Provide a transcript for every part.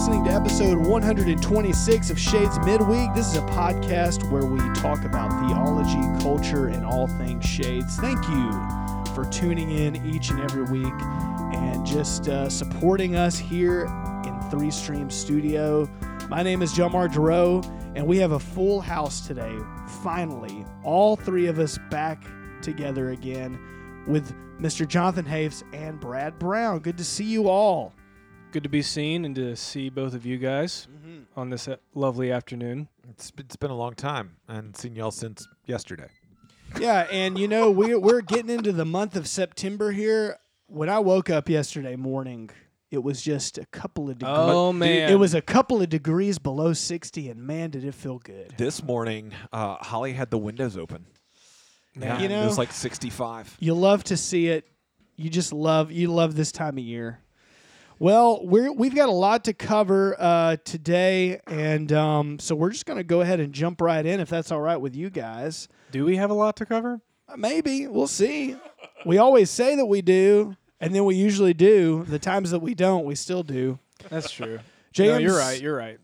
listening to episode 126 of Shades Midweek. This is a podcast where we talk about theology, culture, and all things Shades. Thank you for tuning in each and every week and just uh, supporting us here in Three Stream Studio. My name is John Margero, and we have a full house today. Finally, all three of us back together again with Mr. Jonathan Hayes and Brad Brown. Good to see you all. Good to be seen and to see both of you guys on this uh, lovely afternoon. It's it's been a long time and seen y'all since yesterday. Yeah, and you know we're we're getting into the month of September here. When I woke up yesterday morning, it was just a couple of degrees. Oh man, It was a couple of degrees below sixty, and man, did it feel good. This morning, uh, Holly had the windows open. Yeah, You it was like 65. You love to see it. You just love you love this time of year. Well, we're we've got a lot to cover uh, today, and um, so we're just going to go ahead and jump right in, if that's all right with you guys. do we have a lot to cover? Uh, Maybe we'll see. We always say that we do, and then we usually do. The times that we don't, we still do. That's true. James, no, you're right. You're right.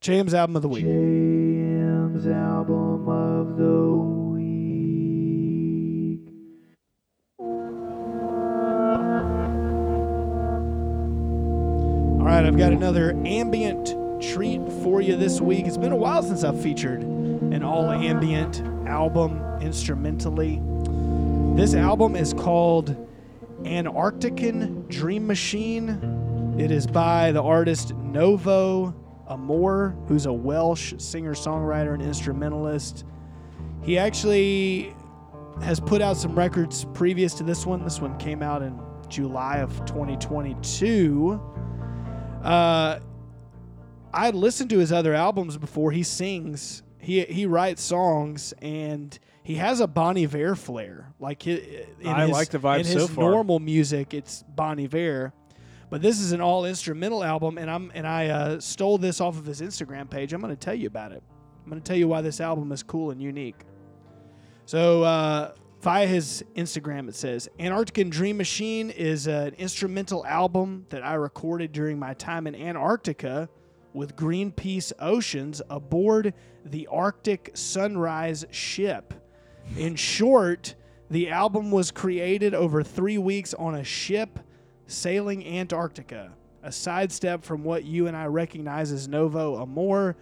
James album of the week. Right, I've got another ambient treat for you this week. It's been a while since I've featured an all ambient album instrumentally. This album is called Antarctican Dream Machine. It is by the artist Novo Amor, who's a Welsh singer songwriter and instrumentalist. He actually has put out some records previous to this one. This one came out in July of 2022. Uh, I listened to his other albums before. He sings, he he writes songs, and he has a Bon Iver flair. Like hi- in I his, like the vibe in so his far. normal music, it's Bon Iver. But this is an all instrumental album, and I'm and I uh, stole this off of his Instagram page. I'm going to tell you about it. I'm going to tell you why this album is cool and unique. So uh, via his Instagram, it says Antarctican Dream Machine is an instrumental album that I recorded during my time in Antarctica with Greenpeace Oceans aboard the Arctic Sunrise ship. In short, the album was created over three weeks on a ship sailing Antarctica. A sidestep from what you and I recognize as Novo Amor.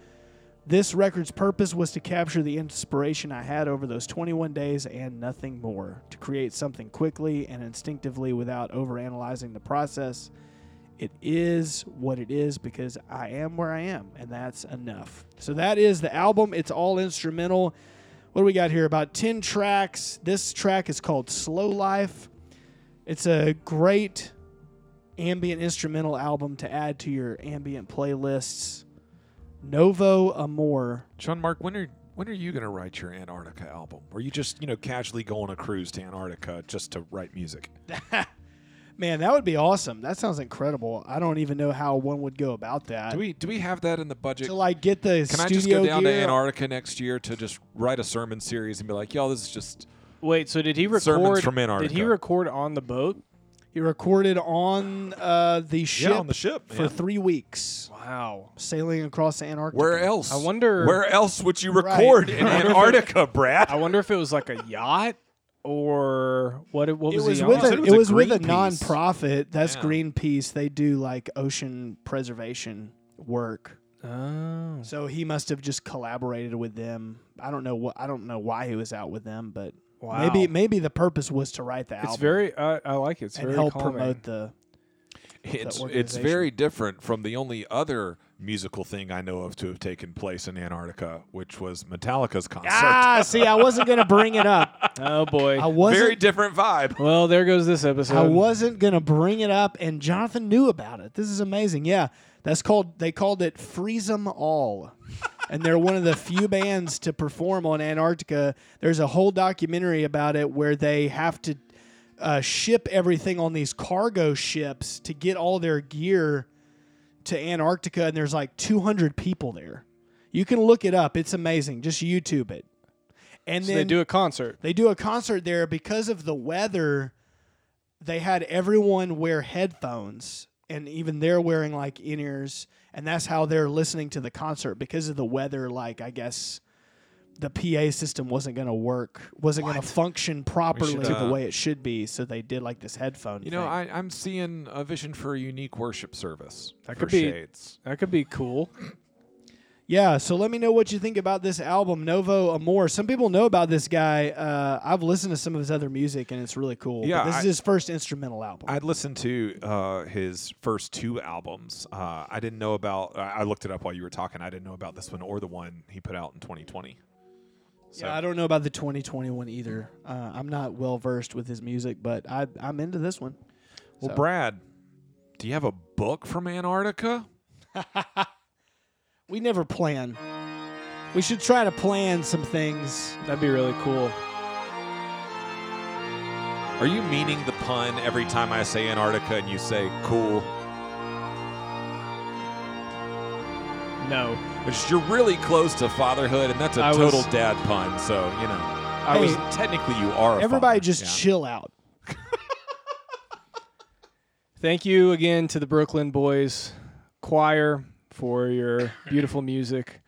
This record's purpose was to capture the inspiration I had over those 21 days and nothing more, to create something quickly and instinctively without overanalyzing the process. It is what it is because I am where I am, and that's enough. So that is the album. It's all instrumental. What do we got here? About 10 tracks. This track is called Slow Life. It's a great ambient instrumental album to add to your ambient playlists. Novo Amor. John Mark, when are when are you going to write your Antarctica album? Or you just you know casually go on a cruise to Antarctica just to write music? Man, that would be awesome. That sounds incredible. I don't even know how one would go about that. Do we do we have that in the budget? to like get the Can I just go down to? Antarctica next year to just write a sermon series and be like, y'all, this is just Wait, so did he Sermons record? from Antarctica." did he record on the boat? He recorded on uh, the ship yeah on the ship. for man. three weeks, Wow. sailing across Antarctica. Where else? I wonder. Where else would you Right. record in I it- Antarctica, Brad? I wonder if it was like a yacht or what? it- What It was, was with a, said it it was was a with a Greenpeace. non-profit. That's Yeah. Greenpeace. They do like ocean preservation work. Oh. So he must have just collaborated with them. I don't know what I don't know why he was out with them, but Wow. maybe maybe the purpose was to write the album It's very. I I like it. It's and very help calming. promote the. It's it's very different from the only other musical thing I know of to have taken place in Antarctica, which was Metallica's concert. Ah, see, I wasn't gonna bring it up. Oh boy. I wasn't. Very different vibe. well, there goes this episode. I wasn't gonna bring it up, and Jonathan knew about it. This is amazing. Yeah, that's called. They called it Freeze 'em All, and they're one of the few bands to perform on Antarctica. There's a whole documentary about it where they have to uh, ship everything on these cargo ships to get all their gear to Antarctica, and there's like 200 people there. You can look it up. It's amazing. Just YouTube it. And So then they do a concert. they do a concert there because of the weather. They had everyone wear headphones and even they're wearing like in ears, and that's how they're listening to the concert because of the weather. Like I guess the PA system wasn't going to work, wasn't going to function properly should, the uh, way it should be. So they did like this headphone. You know, thing. I, I'm seeing a vision for a unique worship service. That for could be- Shades. That could be cool. Yeah, so let me know what you think about this album, Novo Amor. Some people know about this guy. Uh, I've listened to some of his other music, and it's really cool. But Yeah, this I- is his first instrumental album. I'd listened to uh, his first two albums. Uh, I didn't know about. I I looked it up while you were talking. I didn't know about this one or the one he put out in 2020. So yeah, I don't know about the 2021 either. Uh, I'm not well versed with his music, but I, I'm into this one. well, So- Brad, do you have a book from Antarctica? We never plan. We should try to plan some things. That'd be really cool. Are you meaning the pun every time I say Antarctica and you say cool? No. Which you're really close to fatherhood, and that's a I was- total dad pun. So you know, I was technically you are. A Everybody father. just Yeah. chill out. Thank you again to the Brooklyn Boys Choir for your beautiful music.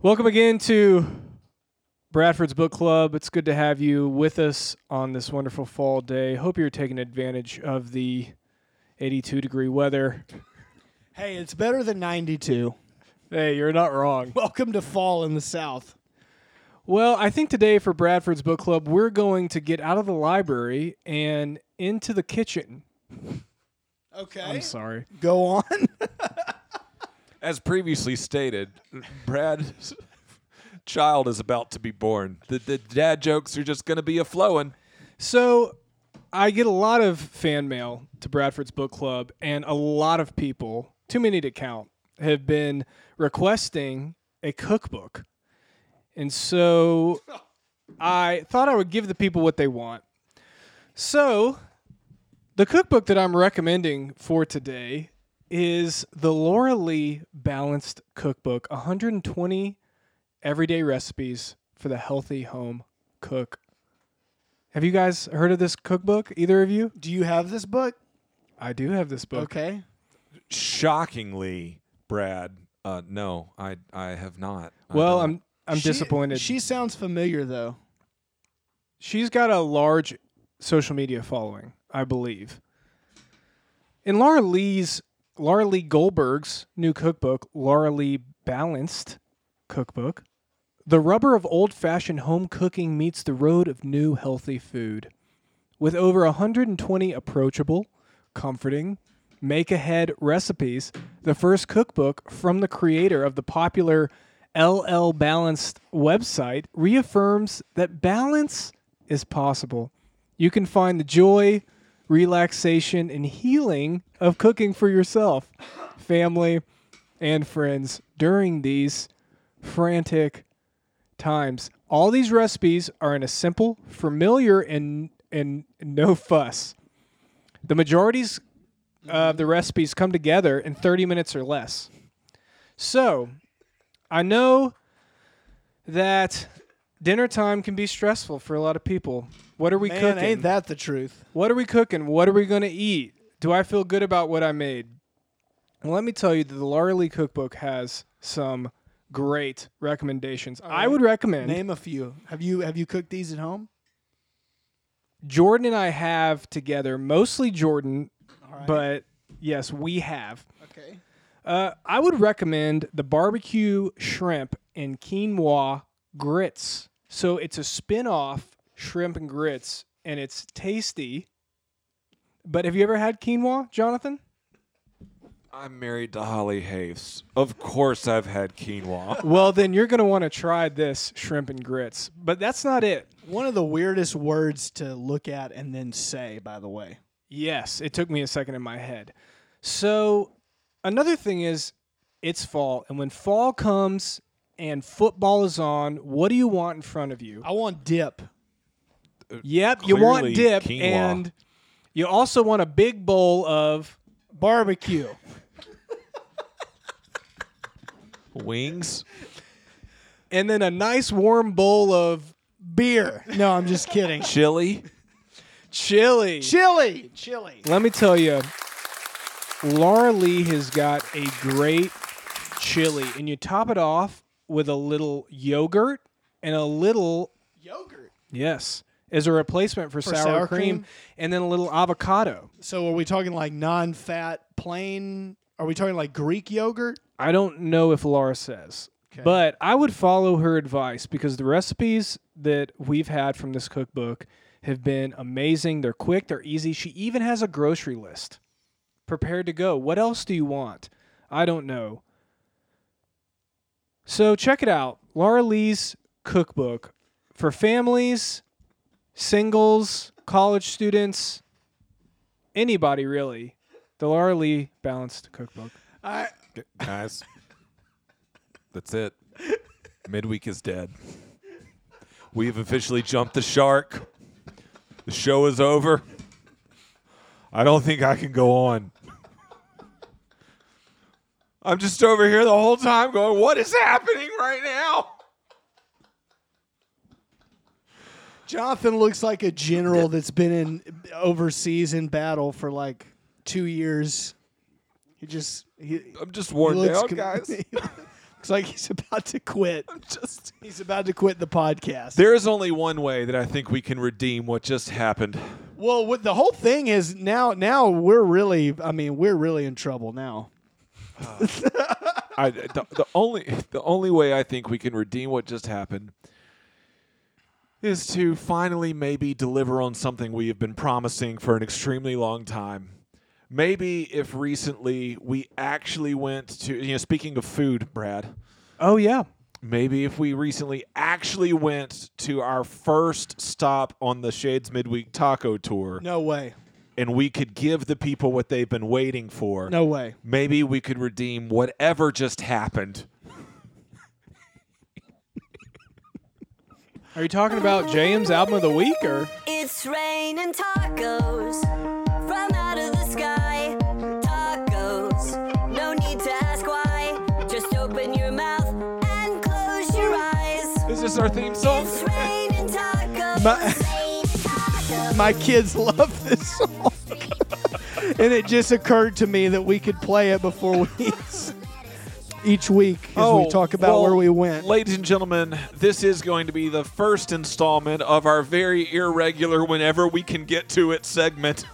Welcome again to Bradford's Book Club. It's good to have you with us on this wonderful fall day. Hope you're taking advantage of the 82 degree weather. Hey, it's better than 92. Hey, you're not wrong. Welcome to fall in the South. Well, I think today for Bradford's Book Club, we're going to get out of the library and into the kitchen. Okay. I'm sorry. Go on. As previously stated, Brad's child is about to be born. The, the dad jokes are just going to be a flowing. So I get a lot of fan mail to Bradford's Book Club, and a lot of people, too many to count, have been requesting a cookbook. And so I thought I would give the people what they want. So the cookbook that I'm recommending for today is the Laura Lee Balanced Cookbook 120 everyday recipes for the healthy home cook. Have you guys heard of this cookbook? Either of you? Do you have this book? I do have this book. Okay. Shockingly, Brad, uh, no, I I have not. Well. I'm I'm She- disappointed. She sounds familiar though. She's got a large social media following, I believe. In Laura Lee's Laura Lee Goldberg's new cookbook, Laura Lee Balanced Cookbook, the rubber of old-fashioned home cooking meets the road of new healthy food. With over 120 approachable, comforting, make ahead recipes, the first cookbook from the creator of the popular LL Balanced website reaffirms that balance is possible. You can find the joy, relaxation, and healing of cooking for yourself, family, and friends during these frantic times. All these recipes are in a simple, familiar, and and no fuss. The majorities of the recipes come together in 30 minutes or less. So, I know that dinner time can be stressful for a lot of people. What are we Man, cooking? ain't that the truth? What are we cooking? What are we going to eat? Do I feel good about what I made? Well, let me tell you that the Laura Lee Cookbook has some great recommendations. I would recommend Name a few. Have you have you cooked these at home? Jordan and I have together, mostly Jordan, right. but yes, we have. okay. Uh, I would recommend the barbecue shrimp and quinoa grits. So it's a spin off shrimp and grits, and it's tasty. But have you ever had quinoa, Jonathan? I'm married to Holly Hayes. Of course, I've had quinoa. well, then you're going to want to try this shrimp and grits. But that's not it. One of the weirdest words to look at and then say, by the way. Yes, it took me a second in my head. So, another thing is it's fall, and when fall comes and football is on, what do you want in front of you? I want dip. Yep, you want dip, quinoa. and you also want a big bowl of Barbecue. Wings. and then a nice warm bowl of Beer. No, I'm just kidding. Chili. chili. Chili. Chili. Let me tell you, Laura Lee has got a great chili, and you top it off with a little yogurt and a little Yogurt. yes as a replacement for, sour, sour cream, cream? and then a little avocado. So are we talking like non-fat, plain? Are we talking like Greek yogurt? I don't know if Laura says, Okay. but I would follow her advice because the recipes that we've had from this cookbook have been amazing. They're quick, they're easy. She even has a grocery list prepared to go. What else do you want? I don't know. So check it out Laura Lee's cookbook for families, singles, college students, anybody really. The Laura Lee Balanced Cookbook. I G- Guys, that's it. Midweek is dead. We've officially jumped the shark. The show is over. I don't think I can go on. I'm just over here the whole time going, what is happening right now? Jonathan looks like a general that's been in overseas in battle for like two years. He just he, I'm just he worn looks down, com- guys. he looks like he's about to quit. just He's about to quit the podcast. There is only one way that I think we can redeem what just happened. well, what the whole thing is now. Now we're really. I mean, we're really in trouble now. I, the, the only the only way I think we can redeem what just happened is to finally maybe deliver on something we have been promising for an extremely long time. Maybe if recently we actually went to you know speaking of food, Brad, Oh, yeah. maybe if we recently actually went to our first stop on the Shades Midweek Taco Tour No way. And we could give the people what they've been waiting for. No way. maybe we could redeem whatever just happened. Are you talking about JM's album of the week or? It's raining tacos from out of the sky. Tacos, no need to ask why. Just open your mouth and close your eyes. Is this our theme song? It's raining tacos. My- Raining tacos. My kids love this song, and it just occurred to me that we could play it before we each week as we oh, talk about Oh, well, where we went. Ladies and gentlemen, this is going to be the first installment of our very irregular, whenever we can get to it segment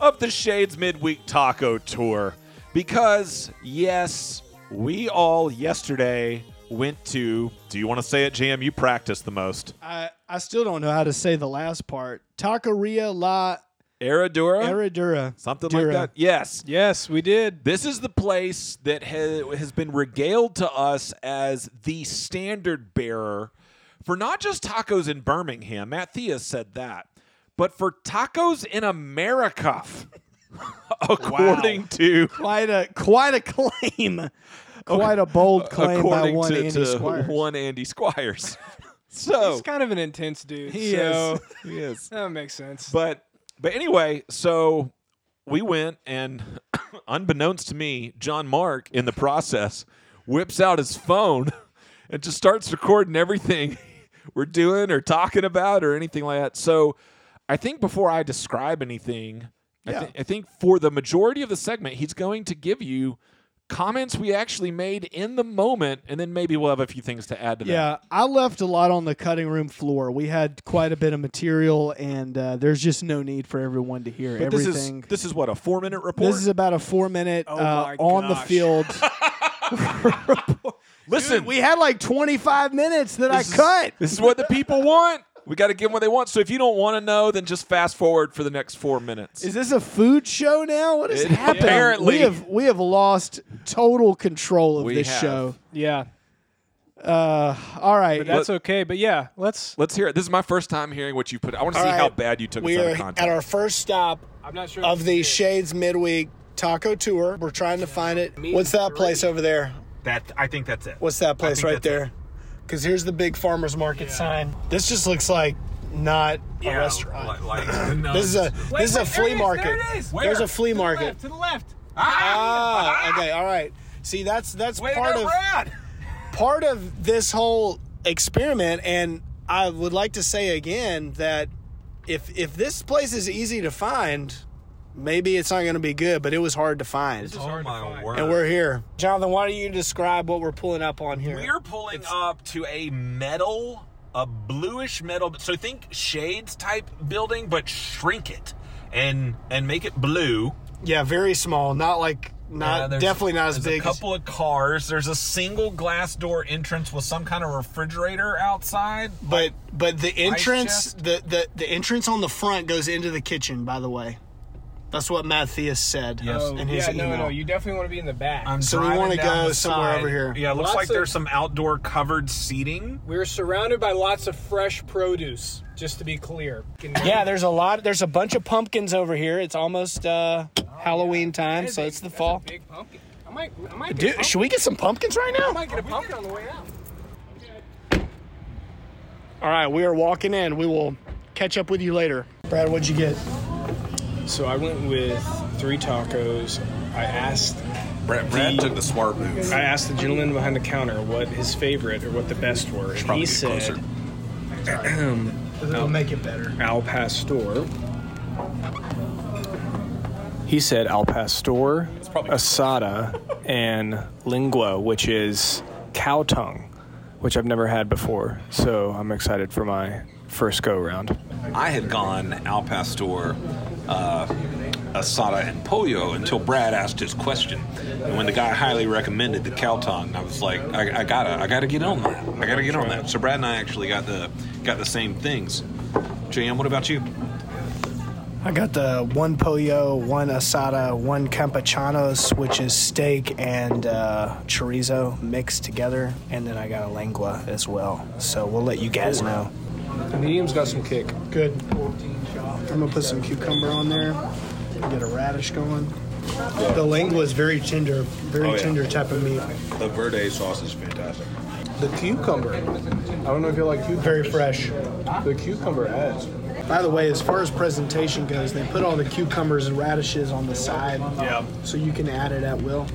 of the Shades Midweek Taco Tour. Because, yes, we all yesterday went to. Do you want to say it, Jam? You practice the most. I, I still don't know how to say the last part. Taqueria La Aradura? Herradura. Something Dura. like that. Yes. Yes, we did. This is the place that ha- has been regaled to us as the standard bearer for not just tacos in Birmingham. Matthias said that, but for tacos in America, according to Quite a quite a claim. Quite a bold claim by one to, Andy to Squires. one Andy Squires. So He's kind of an intense dude. He so is. he is. That makes sense. But but anyway, so we went and unbeknownst to me, John Mark in the process whips out his phone and just starts recording everything we're doing or talking about or anything like that. So I think before I describe anything, I, Yeah. thi- I think for the majority of the segment, he's going to give you comments we actually made in the moment, and then maybe we'll have a few things to add to that. Yeah, I left a lot on the cutting room floor. We had quite a bit of material, and uh, there's just no need for everyone to hear But this everything. is this is what a four minute report. This is about a four minute Oh uh, my on the gosh. field. Listen, Dude, we had like 25 minutes that I This is- cut. This is what the people want. We got to give them what they want. So if you don't want to know, then just fast forward for the next four minutes. Is this a food show now? What is It- happening? apparently- we have we have lost total control of We this have. show. yeah, Uh, all right, but that's okay. But yeah, let's. Let's hear it. This is my first time hearing what you put. I want to All see how right. bad you took we us out are of context. at our first stop I'm not sure of the Shades Midweek Taco Tour. We're trying to find it. What's that place over there? that I think that's it. What's that place right that's there? Because here's the big farmers market sign. This just looks like not a restaurant. This is a this is a flea market. There's a flea market. To the left. Ah, okay, all right. See, that's that's part of part of this whole experiment, and I would like to say again that if if this place is easy to find, maybe it's not going to be good, but it was hard to find. Oh my word! And we're here. Jonathan, why don't you describe what we're pulling up on here? We're pulling up to a metal, a bluish metal. So think shades type building, but shrink it and and make it blue. yeah, very small. Not like, not there's- definitely not as there's big. A couple of cars. There's a single glass door entrance with some kind of refrigerator outside. but but the entrance, the, the the entrance on the front goes into the kitchen. By the way, that's what Matthias said Yes. Oh, in his yeah, no, email. no, you definitely want to be in the back. I'm So we wanna go somewhere side. over here. Yeah, it looks Lots like of- there's some outdoor covered seating. We're surrounded by lots of fresh produce, just to be clear. Yeah, there's a lot. There's a bunch of pumpkins over here. It's almost uh, Halloween time, so it's the That's a fall. big pumpkin. I might, I might get a Dude, pumpkin. should we get some pumpkins right now? I now? might get a pumpkin on the way out. All right, we are walking in. We will catch up with you later. Brad, what'd you get? So I went with three tacos. I asked Brad, Brad took the smart move. I asked the gentleman behind the counter what his favorite or what the best were, and he said closer. It'll make it better. Al Pastor. He said Al Pastor, asada, and lingua, which is cow tongue, which I've never had before. So I'm excited for my first go round. I had gone Al Pastor, uh, asada, and pollo until Brad asked his question. And when the guy highly recommended the cow tongue, I was like, I, I gotta, I gotta get on that. I gotta get on that. So Brad and I actually got the got the same things. JM, what about you? I got the one pollo, one asada, one campechanos, which is steak and uh, chorizo mixed together, and then I got a lengua as well. So we'll let you guys know. Medium's got some kick. Good. I'm gonna put some cucumber on there. Get a radish going. The lengua is very tender, very Oh, yeah. tender type of meat. The verde sauce is fantastic. The cucumber. I don't know if you like cucumber. Very fresh. The cucumber adds. By the way, as far as presentation goes, they put all the cucumbers and radishes on the side. Yeah. So you can add it at will.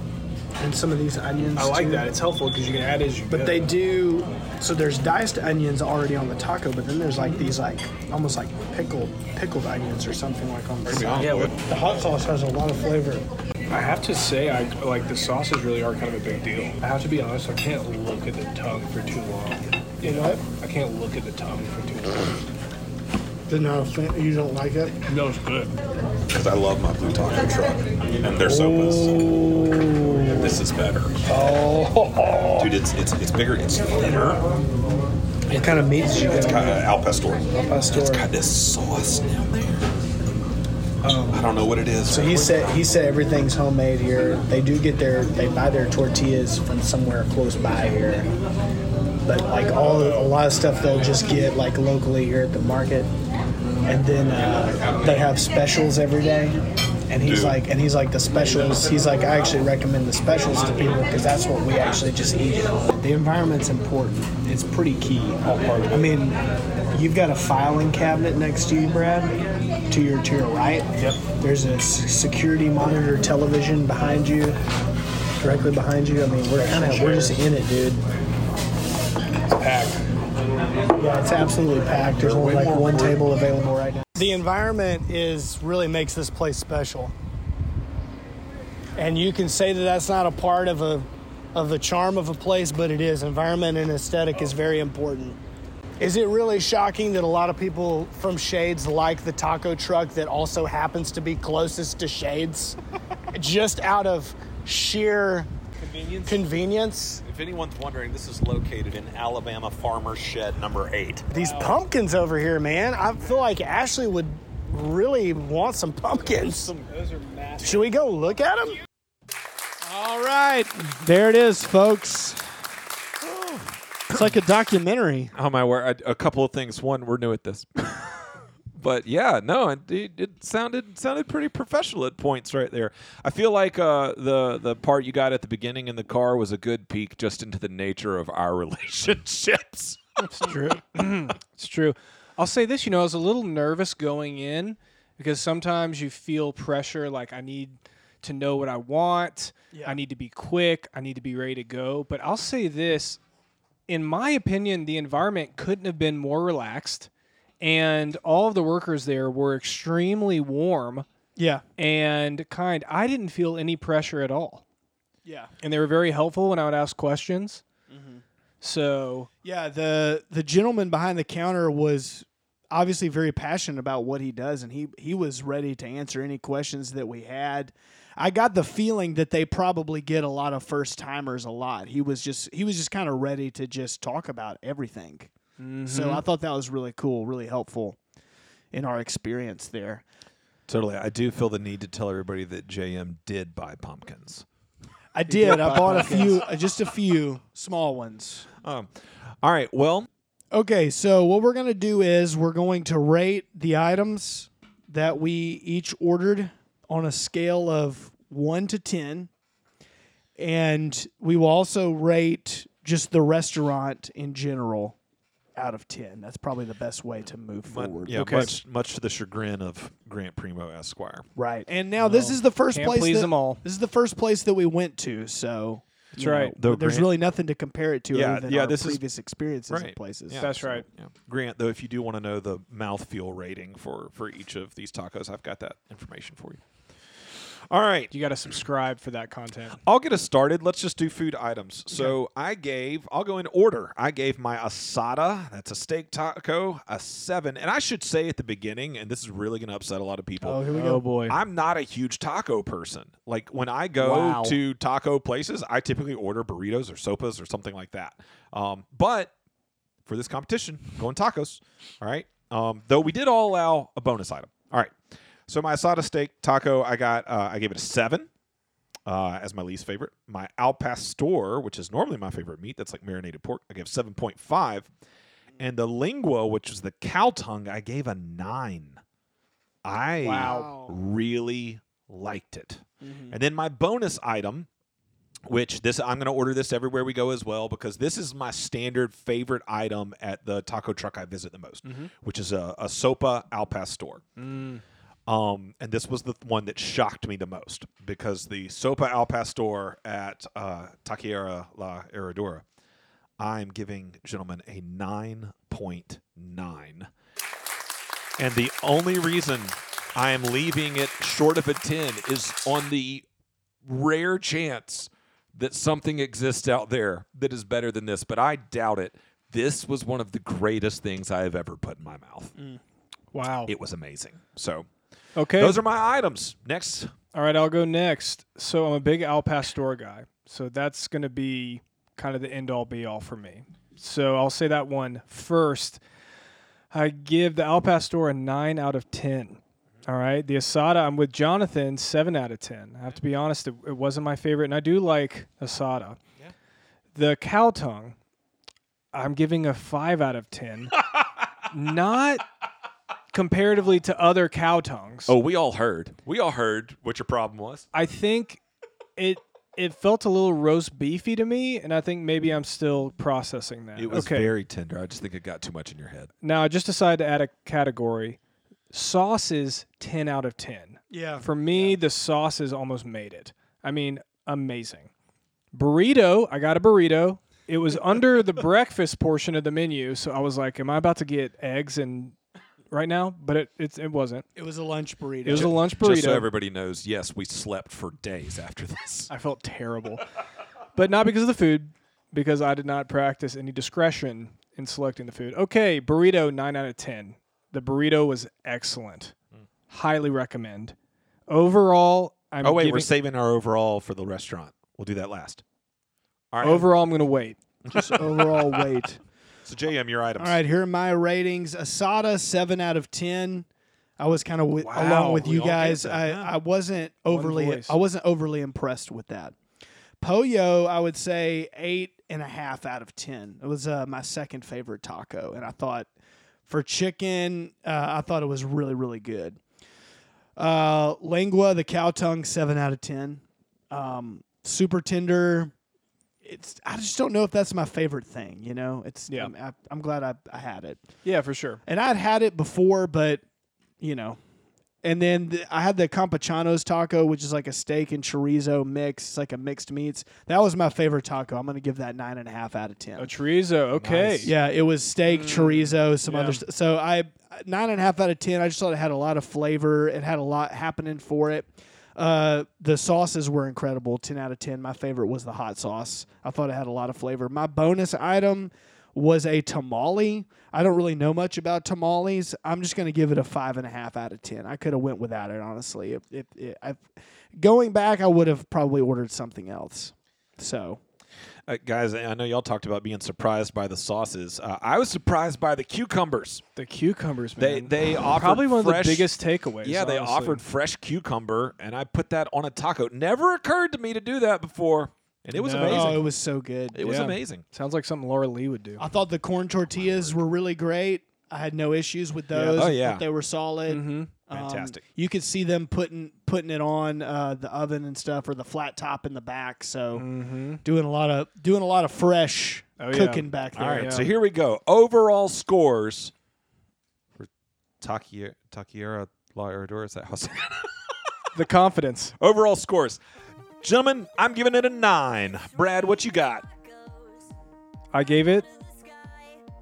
And some of these onions. I like too. that. It's helpful because you can add as you But go. they do. So there's diced onions already on the taco, but then there's like these like almost like pickled pickled onions or something like on the side. Yeah, what- The hot sauce has a lot of flavor. I have to say, I like the sauces really are kind of a big deal. I have to be honest, I can't look at the tongue for too long. You know what? I can't look at the tongue for too long. Then no, you don't like it. No, it's good. Because I love my blue taco truck, and their sopas. Oh. This is better. Oh, Dude, it's it's it's bigger. It's thinner. what kind of meats you It's got? got uh, al pastor. pastor. It's got this sauce down there. I don't know what it is. So he said he said everything's homemade here. They do get their they buy their tortillas from somewhere close by here. But like all a lot of stuff they'll just get like locally here at the market. And then uh, they have specials every day. And he's Dude. like and he's like the specials he's like I actually recommend the specials to people because that's what we actually just eat. The environment's important. It's pretty key. I mean, you've got a filing cabinet next to you, Brad, to your to your right. Yep. There's a security monitor television behind you, directly behind you. I mean, we're kind of we're just in it, dude. It's packed. Yeah, it's absolutely packed. There's only like one table available right now. The environment is really makes this place special, and you can say that that's not a part of a of the charm of a place, but it is. Environment and aesthetic is very important. Is it really shocking that a lot of people from Shades like the taco truck that also happens to be closest to Shades, just out of sheer Convenience. convenience? If anyone's wondering, this is located in Alabama Farmer's Shed number eight. These pumpkins over here, man. I feel like Ashley would really want some pumpkins. Those are massive. Should we go look at them? All right. There it is, folks. It's like a documentary. Oh my word! A, a couple of things. One, we're new at this, but yeah, no, it, it, it sounded sounded pretty professional at points right there. I feel like uh, the the part you got at the beginning in the car was a good peek just into the nature of our relationships. It's true. it's true. I'll say this, you know, I was a little nervous going in because sometimes you feel pressure like I need to know what I want. Yeah. I need to be quick. I need to be ready to go. But I'll say this, in my opinion, the environment couldn't have been more relaxed and all of the workers there were extremely warm Yeah. and kind. I didn't feel any pressure at all, Yeah. and they were very helpful when I would ask questions. Mm-hmm. So Yeah, the the gentleman behind the counter was obviously very passionate about what he does and he he was ready to answer any questions that we had. I got the feeling that they probably get a lot of first timers a lot. He was just he was just kind of ready to just talk about everything. So I thought that was really cool, really helpful in our experience there. Totally. I do feel the need to tell everybody that JM did buy pumpkins. I did. I bought a few, uh, just a few small ones. Um, all right. Well, Okay, so what we're going to do is we're going to rate the items that we each ordered on a scale of 1 to 10. And we will also rate just the restaurant in general out of 10. That's probably the best way to move forward. yeah, Okay. much much to the chagrin of Grant Primo Esquire. Right. And now this is the first can't place please that, them all. This is the first place that we went to, so That's you know, right. Though there's Grant- really nothing to compare it to Yeah, other than yeah, our this is- previous experiences Right. in places. Yeah, That's so, right. Yeah. Grant, though, if you do want to know the mouthfeel rating for for each of these tacos, I've got that information for you. All right. you got to subscribe for that content. I'll get us started. Let's just do food items. So I gave, I'll go in order. I gave my asada, that's a steak taco, a seven. And I should say at the beginning, and this is really going to upset a lot of people. Oh, here we Oh go. boy. I'm not a huge taco person. Like when I go Wow. to taco places, I typically order burritos or sopas or something like that. Um, but for this competition, going tacos. All right. Um, though we did all allow a bonus item. All right. So my asada steak taco, I got, uh, I gave it a seven. Uh, as my least favorite, my al pastor, which is normally my favorite meat, that's like marinated pork, I gave seven point five, and the lingua, which was the cow tongue, I gave a nine. I Wow. really liked it. And then my bonus item, which this I'm going to order this everywhere we go as well because this is my standard favorite item at the taco truck I visit the most, which is a, a sopa al pastor. Um, and this was the one that shocked me the most because the sopa al pastor at uh, Taqueria La Herradura, I'm giving gentlemen a 9.9. And the only reason I am leaving it short of a 10 is on the rare chance that something exists out there that is better than this, but I doubt it. This was one of the greatest things I have ever put in my mouth. Wow. It was amazing. So, Okay. those are my items. Next. All right, I'll go next. So I'm a big Al Pastor guy. So that's going to be kind of the end all be all for me. So I'll say that one first. I give the Al Pastor a 9 out of 10. All right. The Asada, I'm with Jonathan, 7 out of 10. I have to be honest, it, it wasn't my favorite, and I do like Asada. Yeah. The cow tongue, I'm giving a 5 out of 10. Not comparatively to other cow tongues. Oh, we all heard. We all heard what your problem was. I think it it felt a little roast beefy to me, and I think maybe I'm still processing that. It was okay. very tender. I just think it got too much in your head. now I just decided to add a category. Sauces, ten out of ten. Yeah. For me, the sauces almost made it. I mean, amazing. Burrito, I got a burrito. It was under the breakfast portion of the menu, so I was like, "Am I about to get eggs and right now?" But it it, it wasn't. It was a lunch burrito. It was a lunch burrito. Just so everybody knows, yes, we slept for days after this. I felt terrible. but not because of the food, because I did not practice any discretion in selecting the food. Okay, burrito, 9 out of 10. The burrito was excellent. Hmm. Highly recommend. Overall, I'm oh, wait, giving, we're saving our overall for the restaurant. We'll do that last. All right. overall I'm going to wait. just overall weight. So, JM, your items. All right, here are my ratings. Asada, seven out of ten. I was kind of wi- Wow, along with you guys. I. I wasn't overly. I wasn't overly impressed with that. Pollo, I would say eight and a half out of ten. It was uh, my second favorite taco, and I thought for chicken, uh, I thought it was really really good. Uh, lengua, the cow tongue, seven out of ten. Um, super tender. It's I just don't know if that's my favorite thing. You know, it's Yeah. I'm, I, I'm glad I, I had it, Yeah, for sure. and I'd had it before, but you know, And then the, I had the Campechanos taco, which is like a steak and chorizo mix. It's like a mixed meats. That was my favorite taco. I'm gonna give that nine and a half out of ten. A chorizo. Okay. Nice. Yeah, it was steak, mm. chorizo, some yeah. other stuff. So I nine and a half out of ten. I just thought it had a lot of flavor. It had a lot happening for it. Uh, the sauces were incredible. Ten out of ten. My favorite was the hot sauce. I thought it had a lot of flavor. My bonus item was a tamale. I don't really know much about tamales. I'm just going to give it a five and a half out of ten. I could have went without it honestly. If, if, if going back, I would have probably ordered something else. So Uh, guys, I know y'all talked about being surprised by the sauces. Uh, I was surprised by the cucumbers. The cucumbers, They man. they offered Probably one fresh, of the biggest takeaways. Yeah, they honestly. offered fresh cucumber, and I put that on a taco. Never occurred to me to do that before, and it was No. amazing. oh, it was so good. it was amazing. Sounds like something Laura Lee would do. I thought the corn tortillas were really great. I had no issues with those. Oh, yeah. thought they were solid. Mm-hmm. Um, Fantastic. you could see them putting putting it on uh, the oven and stuff, or the flat top in the back. So Mm-hmm. doing a lot of doing a lot of fresh Oh, yeah. cooking back there. All right, yeah. so here we go. Overall scores for Takiera Takiera La Herradura. Is that how? The confidence. Overall scores, gentlemen. I'm giving it a nine. Brad, what you got? I gave it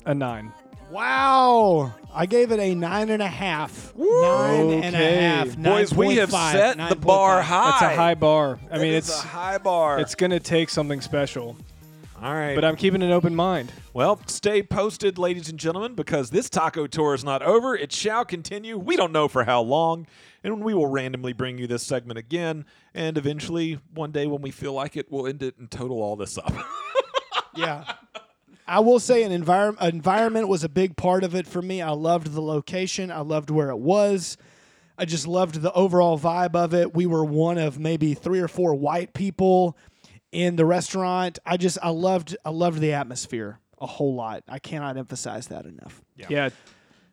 a nine. Wow, I gave it a nine and a half. Nine and a Okay. half. Boys, we have 9.5, set the bar 9.5. high. That's a high bar. I That mean, is it's a high bar. it's gonna take something special, all right. but I'm keeping an open mind. Well, stay posted, ladies and gentlemen, because this taco tour is not over. It shall continue. We don't know for how long, and we will randomly bring you this segment again. And eventually, one day when we feel like it, we'll end it and total all this up. Yeah. I will say an environment environment was a big part of it for me. I loved the location. I loved where it was. I just loved the overall vibe of it. We were one of maybe three or four white people in the restaurant. I just I loved I loved the atmosphere a whole lot. I cannot emphasize that enough. Yeah.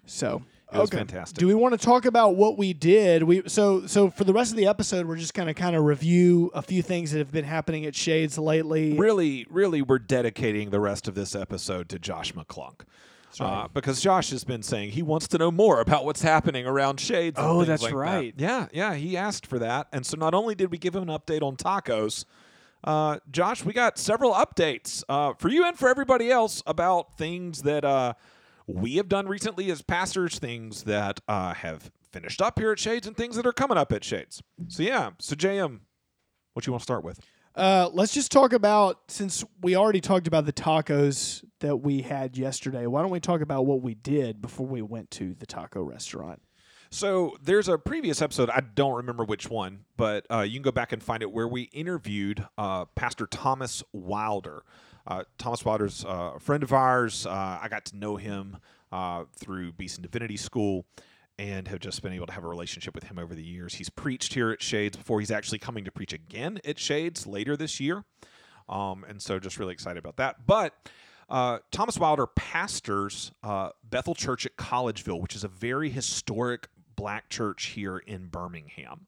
So It was fantastic. Do we want to talk about what we did? We so so for the rest of the episode, we're just going to kind of review a few things that have been happening at Shades lately. really, really, we're dedicating the rest of this episode to Josh McClunk. Uh, because Josh has been saying he wants to know more about what's happening around Shades. Oh, that's like that. right. Yeah, yeah, he asked for that, and so not only did we give him an update on tacos, uh, Josh, we got several updates uh, for you and for everybody else about things that uh, we have done recently as pastors, things that uh, have finished up here at Shades, and things that are coming up at Shades. So yeah, so JM, what you want to start with? Uh, let's just talk about since we already talked about the tacos that we had yesterday. Why don't we talk about what we did before we went to the taco restaurant? So there's a previous episode, I don't remember which one, but uh, you can go back and find it where we interviewed uh, Pastor Thomas Wilder. Uh, Thomas Wilder's uh, a friend of ours. Uh, I got to know him uh, through Beeson Divinity School and have just been able to have a relationship with him over the years. He's preached here at Shades before. He's actually coming to preach again at Shades later this year. Um, and so just really excited about that. But uh, Thomas Wilder pastors uh, Bethel Church at Collegeville, which is a very historic black church here in Birmingham.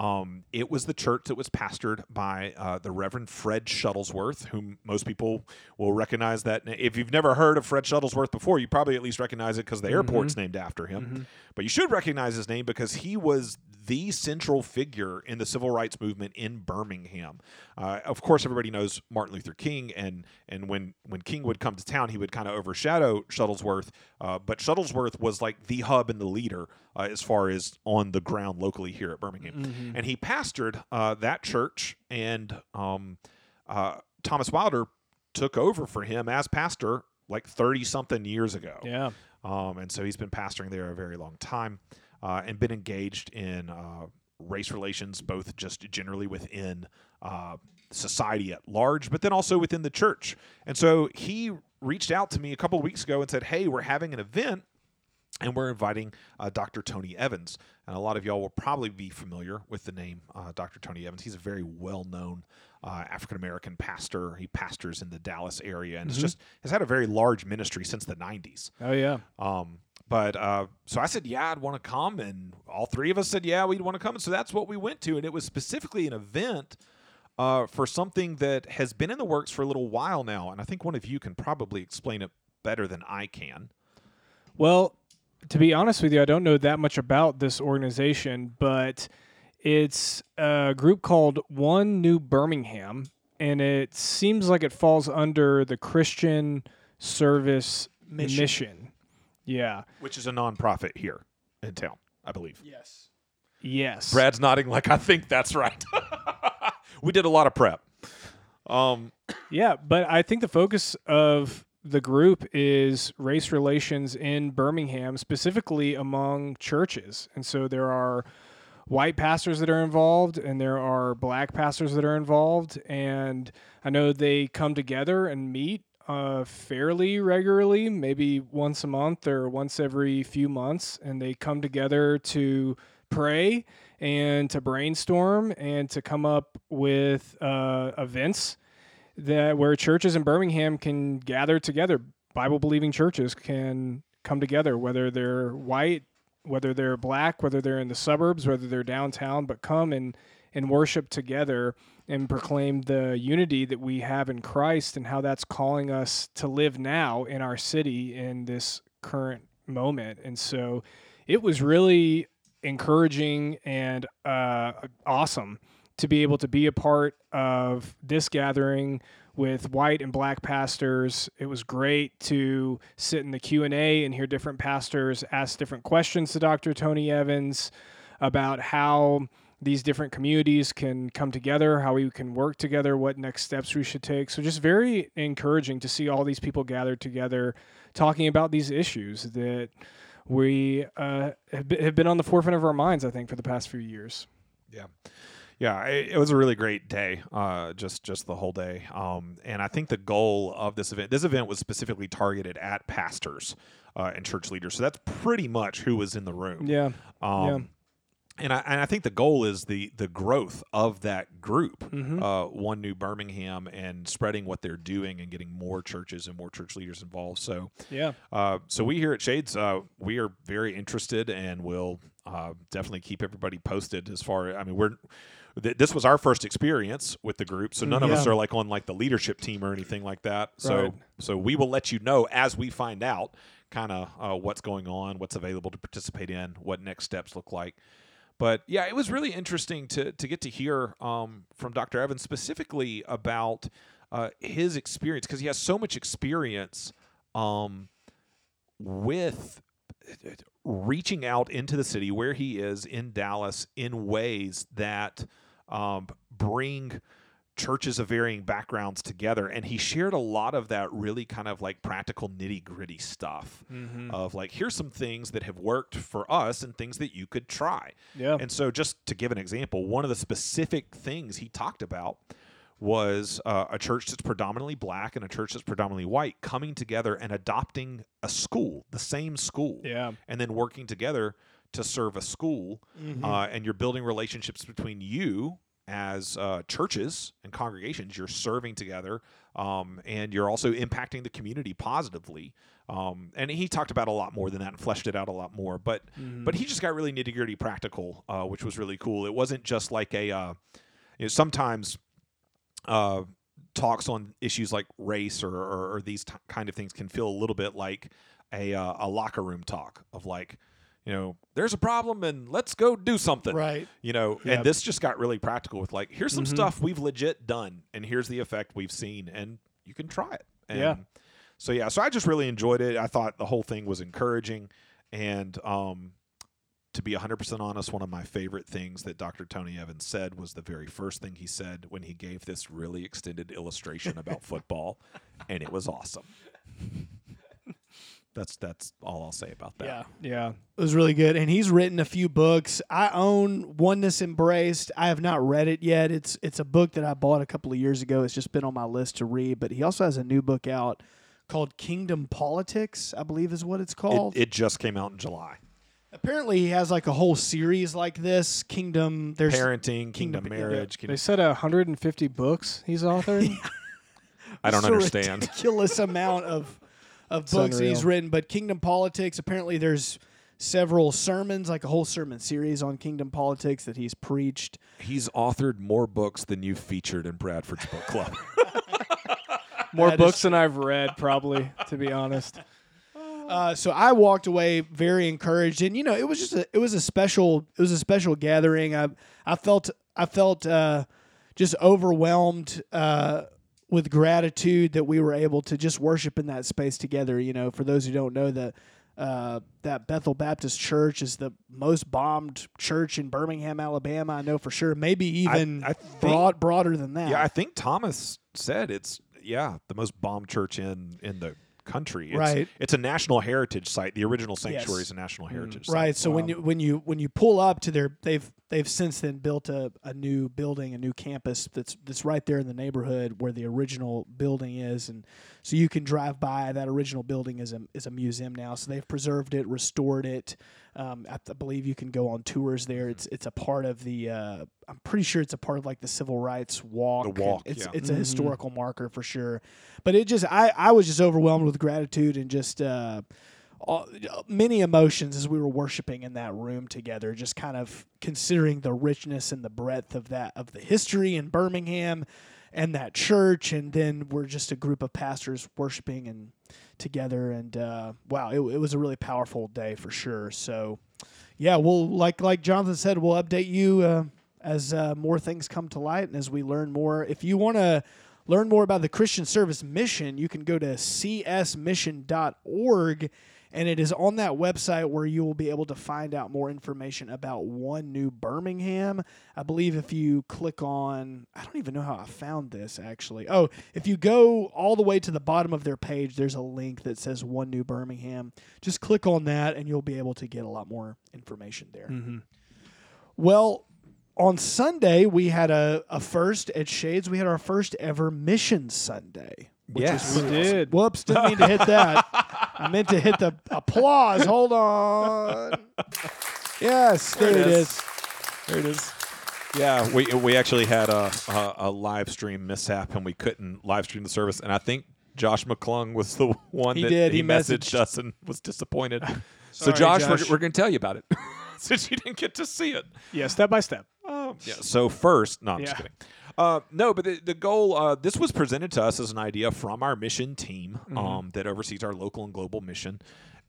Um, it was the church that was pastored by uh, the Reverend Fred Shuttlesworth, whom most people will recognize that. If you've never heard of Fred Shuttlesworth before, you probably at least recognize it because the airport's named after him. But you should recognize his name because he was the central figure in the civil rights movement in Birmingham. Uh, of course, everybody knows Martin Luther King, and and when when King would come to town, he would kind of overshadow Shuttlesworth. Uh, but Shuttlesworth was like the hub and the leader uh, as far as on the ground locally here at Birmingham, and he pastored uh, that church. And um, uh, Thomas Wilder took over for him as pastor like thirty something years ago. Yeah. Um, and so he's been pastoring there a very long time uh, and been engaged in uh, race relations, both just generally within uh, society at large, but then also within the church. And so he reached out to me a couple of weeks ago and said, Hey, we're having an event. And we're inviting uh, Dr. Tony Evans. And a lot of y'all will probably be familiar with the name uh, Dr. Tony Evans. He's a very well known uh, African American pastor. He pastors in the Dallas area and has just has had a very large ministry since the 90s. Oh yeah. Um, but uh, so I said, yeah, I'd want to come, and all three of us said, yeah, we'd want to come, and so that's what we went to, and it was specifically an event uh, for something that has been in the works for a little while now, and I think one of you can probably explain it better than I can. Well, to be honest with you, I don't know that much about this organization, but it's a group called One New Birmingham, and it seems like it falls under the Christian Service Mission. Mission. Yeah. which is a nonprofit here in town, I believe. Yes. Yes. Brad's nodding like I think that's right. we did a lot of prep. Um, Yeah, but I think the focus of the group is race relations in Birmingham, specifically among churches. And so there are white pastors that are involved and there are black pastors that are involved. And I know they come together and meet uh, fairly regularly, maybe once a month or once every few months. And they come together to pray and to brainstorm and to come up with uh, events that where churches in Birmingham can gather together. Bible believing churches can come together, whether they're white, whether they're black, whether they're in the suburbs, whether they're downtown, but come and and worship together and proclaim the unity that we have in Christ and how that's calling us to live now in our city in this current moment. And so it was really encouraging and uh, awesome to be able to be a part of this gathering with white and black pastors. It was great to sit in the Q&A and hear different pastors ask different questions to Dr. Tony Evans about how these different communities can come together, how we can work together, what next steps we should take. So just very encouraging to see all these people gathered together talking about these issues that we uh, have have been on the forefront of our minds, I think, for the past few years. Yeah, yeah, it, it was a really great day, uh, just just the whole day. Um, and I think the goal of this event, this event was specifically targeted at pastors uh, and church leaders, so that's pretty much who was in the room. Yeah. Um, And I, and I think the goal is the the growth of that group, Mhm. uh, one new Birmingham, and spreading what they're doing and getting more churches and more church leaders involved. So Yeah. uh, so we here at Shades, uh, we are very interested and will uh, definitely keep everybody posted as far. I mean, we're th- this was our first experience with the group, so none of us are like on like the leadership team or anything like that. So Right. so we will let you know as we find out kind of uh, what's going on, what's available to participate in, what next steps look like. But yeah, it was really interesting to to get to hear um, from Dr. Evans specifically about uh, his experience because he has so much experience um, with reaching out into the city where he is in Dallas in ways that um, bring churches of varying backgrounds together. And he shared a lot of that really kind of like practical nitty gritty stuff Mm-hmm. of like, here's some things that have worked for us and things that you could try. Yeah. And so, just to give an example, one of the specific things he talked about was uh, a church that's predominantly black and a church that's predominantly white coming together and adopting a school, the same school, Yeah. and then working together to serve a school. Uh, and you're building relationships between you as uh, churches and congregations. You're serving together, um, and you're also impacting the community positively. Um, and he talked about a lot more than that and fleshed it out a lot more. But but he just got really nitty gritty practical, uh, which was really cool. It wasn't just like a uh, you know sometimes uh, talks on issues like race or, or, or these t- kind of things can feel a little bit like a uh, a locker room talk of like you know there's a problem and let's go do something Right. you know and this just got really practical with like here's some Mhm. stuff we've legit done and here's the effect we've seen and you can try it and Yeah. so yeah so i just really enjoyed it i thought the whole thing was encouraging and um to be 100% honest one of my favorite things that dr tony evans said was the very first thing he said when he gave this really extended illustration about football and it was awesome that's that's all i'll say about that Yeah. Yeah. It was really good. And he's written a few books. I own Oneness Embraced. I have not read it yet. It's it's a book that I bought a couple of years ago. It's just been on my list to read. But he also has a new book out called Kingdom Politics, I believe is what it's called. it, it just came out in july Apparently he has like a whole series like this. Kingdom there's parenting kingdom, Kingdom- yeah. marriage They kingdom, said 150 books he's authored. i don't just a understand ridiculous amount of of It's books that he's written. But Kingdom Politics, apparently there's several sermons, like a whole sermon series on Kingdom Politics that he's preached. He's authored more books than you've featured in Bradford's book club. More That is books than I've read, probably, to be honest. Uh, so I walked away very encouraged, and you know, it was just a it was a special it was a special gathering. I I felt I felt uh, just overwhelmed uh, with gratitude that we were able to just worship in that space together. You know, for those who don't know that. Uh, that Bethel Baptist Church is the most bombed church in Birmingham, Alabama. I know for sure. Maybe even I think- broad, broader than that. Yeah, I think Thomas said it's yeah the most bombed church in in the country. It's, Right. It's a national heritage site. The original sanctuary is a national mm-hmm. heritage site. Right. So when you when you when you pull up to their they've they've since then built a, a new building, a new campus that's that's right there in the neighborhood where the original building is, and so you can drive by that original building is a is a museum now. So they've preserved it, restored it. Um, I, I believe you can go on tours there. It's it's a part of the. Uh, I'm pretty sure it's a part of like the civil rights walk. The walk, It's yeah. it's a historical marker for sure. But it just I I was just overwhelmed with gratitude and just. Uh, all, many emotions as we were worshiping in that room together just kind of considering the richness and the breadth of that of the history in Birmingham and that church and then we're just a group of pastors worshiping and together and uh, wow it, it was a really powerful day for sure. So yeah we'll like like Jonathan said we'll update you uh, as uh, more things come to light and as we learn more. If you want to learn more about the Christian Service Mission, you can go to csmission.org and it is on that website where you will be able to find out more information about One New Birmingham. I believe if you click on, I don't even know how I found this actually. Oh, if you go all the way to the bottom of their page, there's a link that says One New Birmingham. Just click on that and you'll be able to get a lot more information there. Mm-hmm. Well, on Sunday, we had a, a first at Shades. We had our first ever Mission Sunday. Which Yes. We did. Whoops, didn't mean to hit that. I meant to hit the applause. Hold on. Yes, there, it is. There it is. Yeah, we we actually had a, a a live stream mishap and we couldn't live stream the service. And I think Josh McClung was the one He that did. he, He messaged messaged- us and was disappointed. so Sorry, Josh, Josh. we're, we're going to tell you about it since you didn't get to see it. Yeah, step by step. Um, yeah. So first, no, I'm just kidding. Uh, no, but the, the goal. Uh, this was presented to us as an idea from our mission team um, that oversees our local and global mission,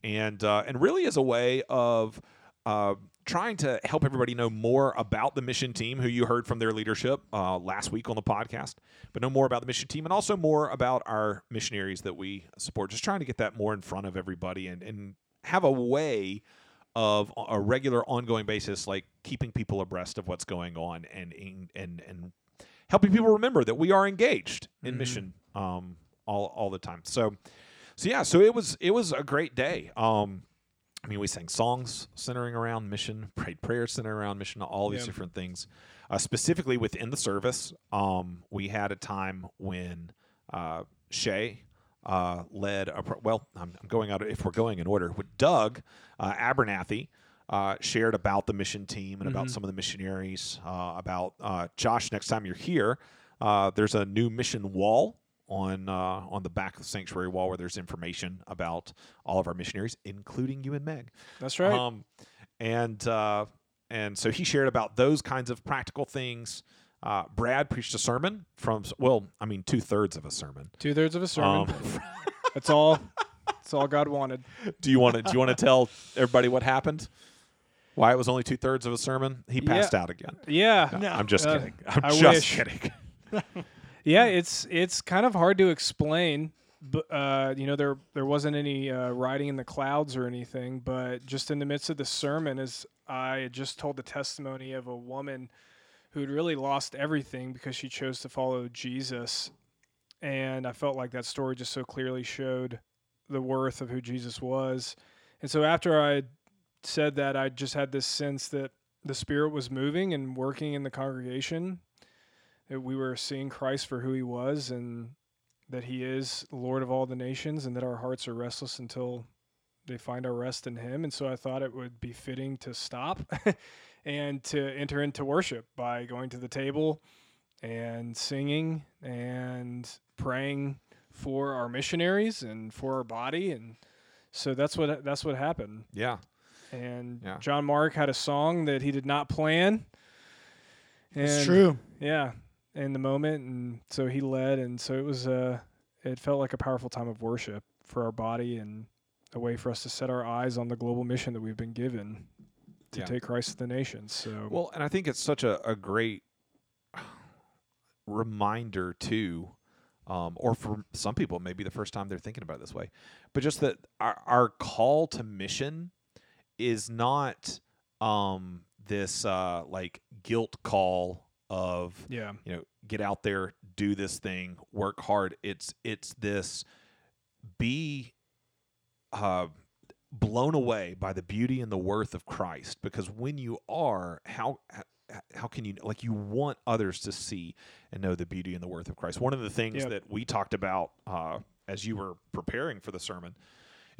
and uh, and really is a way of uh, trying to help everybody know more about the mission team, who you heard from their leadership uh, last week on the podcast, but know more about the mission team and also more about our missionaries that we support. Just trying to get that more in front of everybody and and have a way of a regular ongoing basis like keeping people abreast of what's going on and and and helping people remember that we are engaged in mission um all all the time so so yeah so it was it was a great day um I mean, we sang songs centering around mission, prayed prayers centering around mission, all these Yeah. different things. Uh, specifically within the service, um, we had a time when uh, Shay uh, led a pro- well. I'm, I'm going out if we're going in order. With Doug uh, Abernathy uh, shared about the mission team and about some of the missionaries. Uh, about uh, Josh. Next time you're here, uh, there's a new mission wall on uh, on the back of the sanctuary wall where there's information about all of our missionaries, including you and Meg. That's right. Um, and uh, and so he shared about those kinds of practical things. Uh, Brad preached a sermon from well, I mean, two thirds of a sermon. Two thirds of a sermon. Um, That's all. That's all God wanted. do you want to do you want to tell everybody what happened? Why it was only two thirds of a sermon? He passed out again. Yeah. No, I'm just Uh, kidding. I'm I just wish. kidding. Yeah, it's it's kind of hard to explain. But uh, you know, there there wasn't any uh, writing in the clouds or anything. But just in the midst of the sermon, as I had just told the testimony of a woman who'd really lost everything because she chose to follow Jesus, and I felt like that story just so clearly showed the worth of who Jesus was. And so after I said that, I just had this sense that the Spirit was moving and working in the congregation that we were seeing Christ for who he was and that he is Lord of all the nations and that our hearts are restless until they find our rest in him. And so I thought it would be fitting to stop and to enter into worship by going to the table and singing and praying for our missionaries and for our body and so that's what that's what happened Yeah. And Yeah. John Mark had a song that he did not plan It's And- true. yeah in the moment and so he led and so it was uh it felt like a powerful time of worship for our body and a way for us to set our eyes on the global mission that we've been given to Yeah. take Christ to the nations. So Well, and I think it's such a, a great reminder too, um, or for some people, maybe the first time they're thinking about it this way, but just that our, our call to mission is not um, this uh, like guilt call of yeah, you know get out there, do this thing, work hard. It's it's this be uh, blown away by the beauty and the worth of Christ because when you are how how can you like you want others to see and know the beauty and the worth of Christ. One of the things Yep. that we talked about uh, as you were preparing for the sermon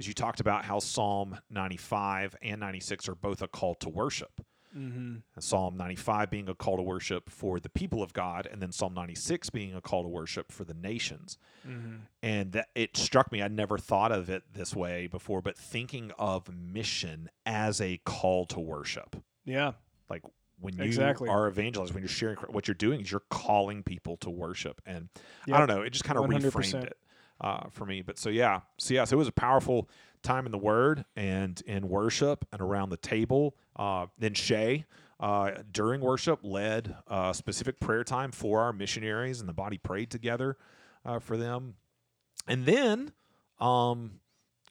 is you talked about how Psalm 95 and 96 are both a call to worship. mm-hmm. And Psalm 95 being a call to worship for the people of God, and then Psalm 96 being a call to worship for the nations. Mm-hmm. And that, it struck me, I'd never thought of it this way before, but thinking of mission as a call to worship. yeah, Like when you Exactly. are evangelized, when you're sharing, what you're doing is you're calling people to worship. And I don't know, it just kind of 100%. reframed it uh, for me. But so, yeah. So, yeah, so it was a powerful time in the Word and in worship and around the table. Uh, then Shay, uh, during worship, led a specific prayer time for our missionaries, and the body prayed together uh, for them. And then, um,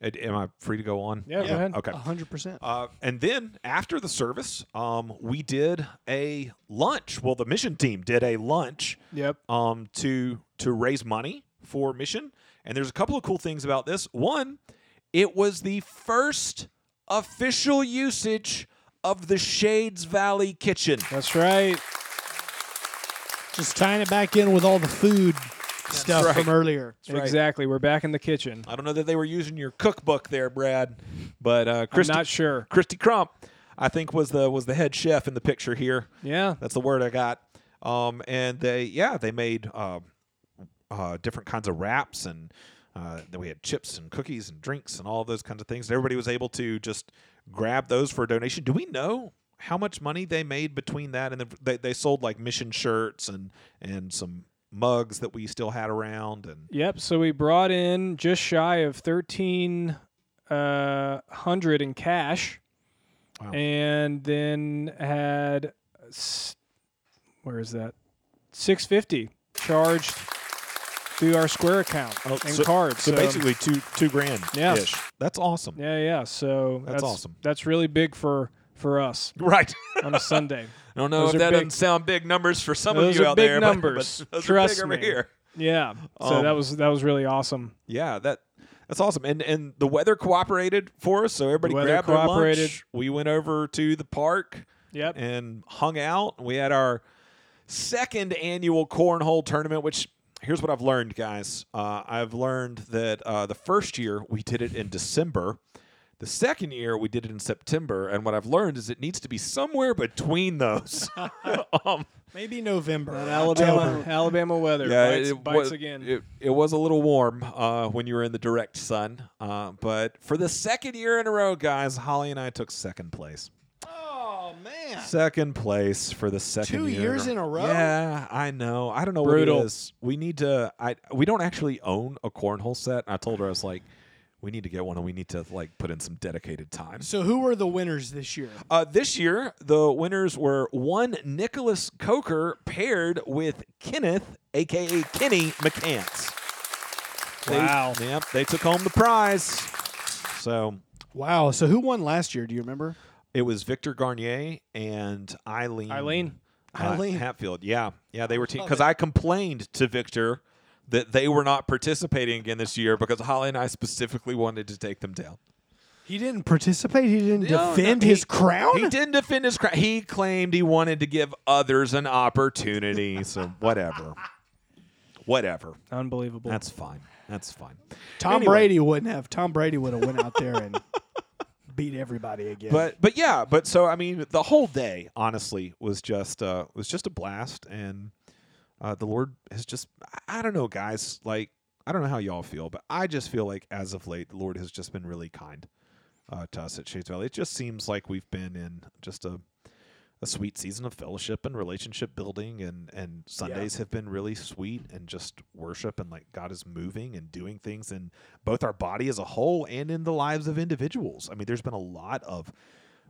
am I free to go on? Yeah, go ahead. Okay. hundred percent. Uh, and then after the service, um, we did a lunch. Well, the mission team did a lunch yep, um, to to raise money for mission. And there's a couple of cool things about this. One, it was the first official usage of the Shades Valley Kitchen. that's right. Just tying it back in with all the food stuff right. from earlier. right. Exactly. We're back in the kitchen. I don't know that they were using your cookbook there, Brad, but uh, I'm Christy, not sure. Christy Crump, I think was the was the head chef in the picture here. Yeah, That's the word I got. Um, and they, yeah, they made uh, uh, different kinds of wraps, and uh, then we had chips and cookies and drinks and all those kinds of things. And everybody was able to just grab those for a donation. Do we know how much money they made between that and the, they they sold like mission shirts and and some mugs that we still had around and Yep. So we brought in just shy of thirteen uh, hundred in cash, Wow. and then had where is that six fifty charged through our Square account and Oh, so, cards. So, basically two two grand. Yeah. ish. That's awesome. yeah, yeah. So That's awesome. That's really big for for us Right. on a Sunday. I don't know Those if that big- doesn't sound big numbers for some of you are out big there, but- numbers. but, those Trust are big over me. here. Yeah. So Um, that was that was really awesome. Yeah, that that's awesome. And and the weather cooperated for us, so everybody weather grabbed their cooperated. lunch. We went over to the park Yep. and hung out. We had our second annual cornhole tournament, which here's what I've learned, guys. Uh, I've learned that uh, the first year we did it in December. The second year we did it in September, and what I've learned is it needs to be somewhere between those. um, Maybe November. Alabama Alabama weather bites, it bites was, again. It, it was a little warm uh, when you were in the direct sun, uh, but for the second year in a row, guys, Holly and I took second place. Man. Second place for the second Two year years in a row? Yeah, I know. I don't know what Brutal. it is. We need to. I we don't actually own a cornhole set. I told her I was like, we need to get one, and we need to like put in some dedicated time. So who were the winners this year? Uh, this year, the winners were one Nicholas Coker paired with Kenneth, aka Kenny McCants. They- Wow. Yep, they took home the prize. So Wow. So who won last year? Do you remember? It was Victor Garnier and Eileen. Eileen. uh, Eileen. Hatfield. Yeah, yeah, they were team because I complained to Victor that they were not participating again this year because Holly and I specifically wanted to take them down. He didn't participate. He didn't No, no, defend he- his crown. He didn't defend his crown. He claimed he wanted to give others an opportunity. so whatever, whatever. Unbelievable. That's fine. That's fine. Tom Anyway. Brady wouldn't have. Tom Brady would have went out there and beat everybody again. But but yeah, but so I mean, the whole day honestly was just uh was just a blast, and uh, the Lord has just I- don't know, guys. Like I don't know how y'all feel, but I just feel like as of late, the Lord has just been really kind uh, to us at Shades Valley. It just seems like we've been in just a a sweet season of fellowship and relationship building and and Sundays have been really sweet and just worship and like God is moving and doing things in both our body as a whole and in the lives of individuals. I mean, there's been a lot of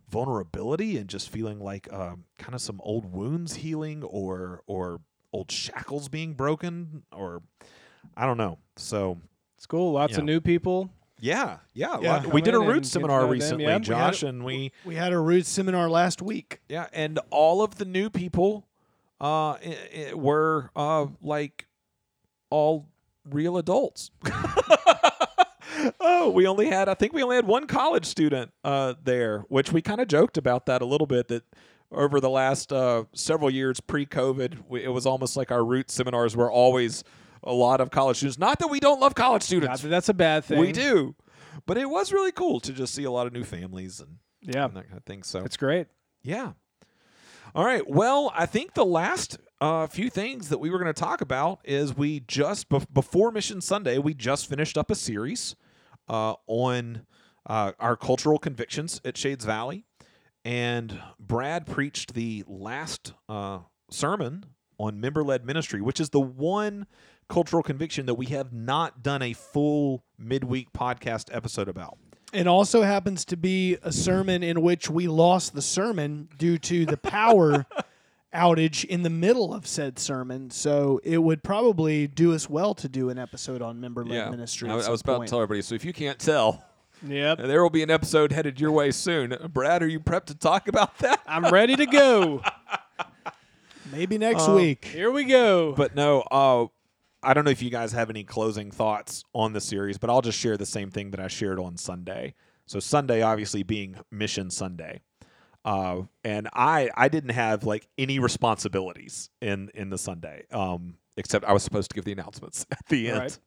vulnerability and just feeling like um, kind of some old wounds healing or or old shackles being broken or I don't know. So It's cool. Lots Yeah. of new people. Yeah, yeah. Yeah. we did a in and root seminar know them. recently, Yeah, we Josh, a- and we We had a Roots seminar last week. yeah, and all of the new people uh, i- i- were uh, like all real adults. oh, we only had I think we only had one college student uh, there, which we kind of joked about that a little bit that over the last uh, several years pre-COVID, we, it was almost like our root seminars were always a lot of college students. Not that we don't love college students, that that's a bad thing. we do, but it was really cool to just see a lot of new families and, Yeah, and that kind of thing. So it's great. yeah. All right. Well, I think the last uh, few things that we were going to talk about is we just bef- before Mission Sunday we just finished up a series uh, on uh, our cultural convictions at Shades Valley, and Brad preached the last uh, sermon on member-led ministry, which is the one cultural conviction that we have not done a full midweek podcast episode about. It also happens to be a sermon in which we lost the sermon due to the power outage in the middle of said sermon. So it would probably do us well to do an episode on member led ministry. I, I some was about point. to tell everybody. So if you can't tell. Yep. There will be an episode headed your way soon. Brad, are you prepped to talk about that? I'm ready to go. Maybe next Uh, week. Here we go. But no, uh, I don't know if you guys have any closing thoughts on the series, but I'll just share the same thing that I shared on Sunday. So Sunday, obviously being Mission Sunday, uh, and I I didn't have like any responsibilities in in the Sunday, um, except I was supposed to give the announcements at the end. Right.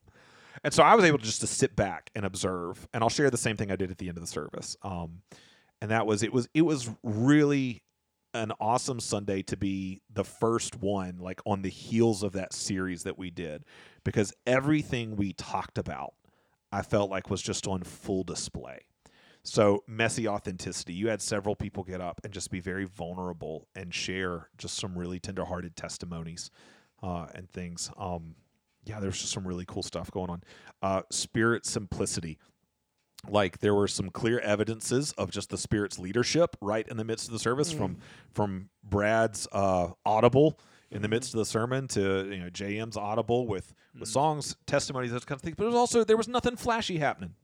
And so I was able to just to sit back and observe, and I'll share the same thing I did at the end of the service. Um, and that was it was it was really an awesome Sunday to be the first one, like on the heels of that series that we did, because everything we talked about, I felt like was just on full display. So messy authenticity. You had several people get up and just be very vulnerable and share just some really tenderhearted testimonies uh, and things. Um, yeah, there's just some really cool stuff going on. Uh, spirit simplicity. Like there were some clear evidences of just the spirit's leadership right in the midst of the service, from from Brad's uh, audible in the midst of the sermon to you know JM's audible with with songs, testimonies, those kind of things. But it was also there was nothing flashy happening.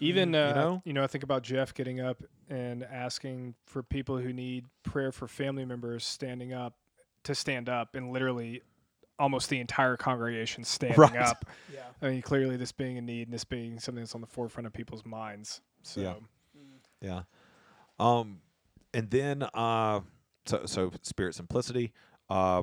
Even uh, know? you know, I think about Jeff getting up and asking for people who need prayer for family members standing up to stand up, and literally almost the entire congregation standing Right. up. Yeah. I mean, clearly this being a need and this being something that's on the forefront of people's minds. So Yeah. Yeah. Um, and then uh, so so spirit simplicity. Uh,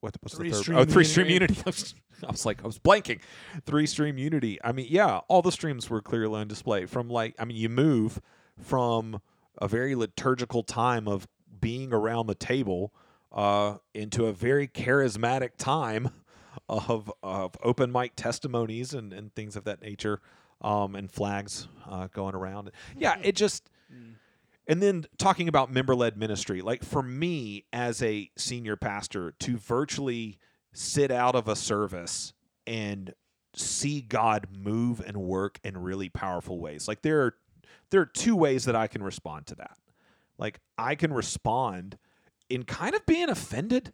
what what's Three the third? stream Oh, three stream unity. unity. I was like I was blanking. Three stream unity. I mean, yeah, all the streams were clearly on display. From like, I mean, you move from a very liturgical time of being around the table uh, into a very charismatic time of of open mic testimonies and, and things of that nature, um, and flags uh, going around. Yeah, it just. And then talking about member led ministry, like for me as a senior pastor, to virtually sit out of a service and see God move and work in really powerful ways. Like there are there are two ways that I can respond to that. Like I can respond in kind of being offended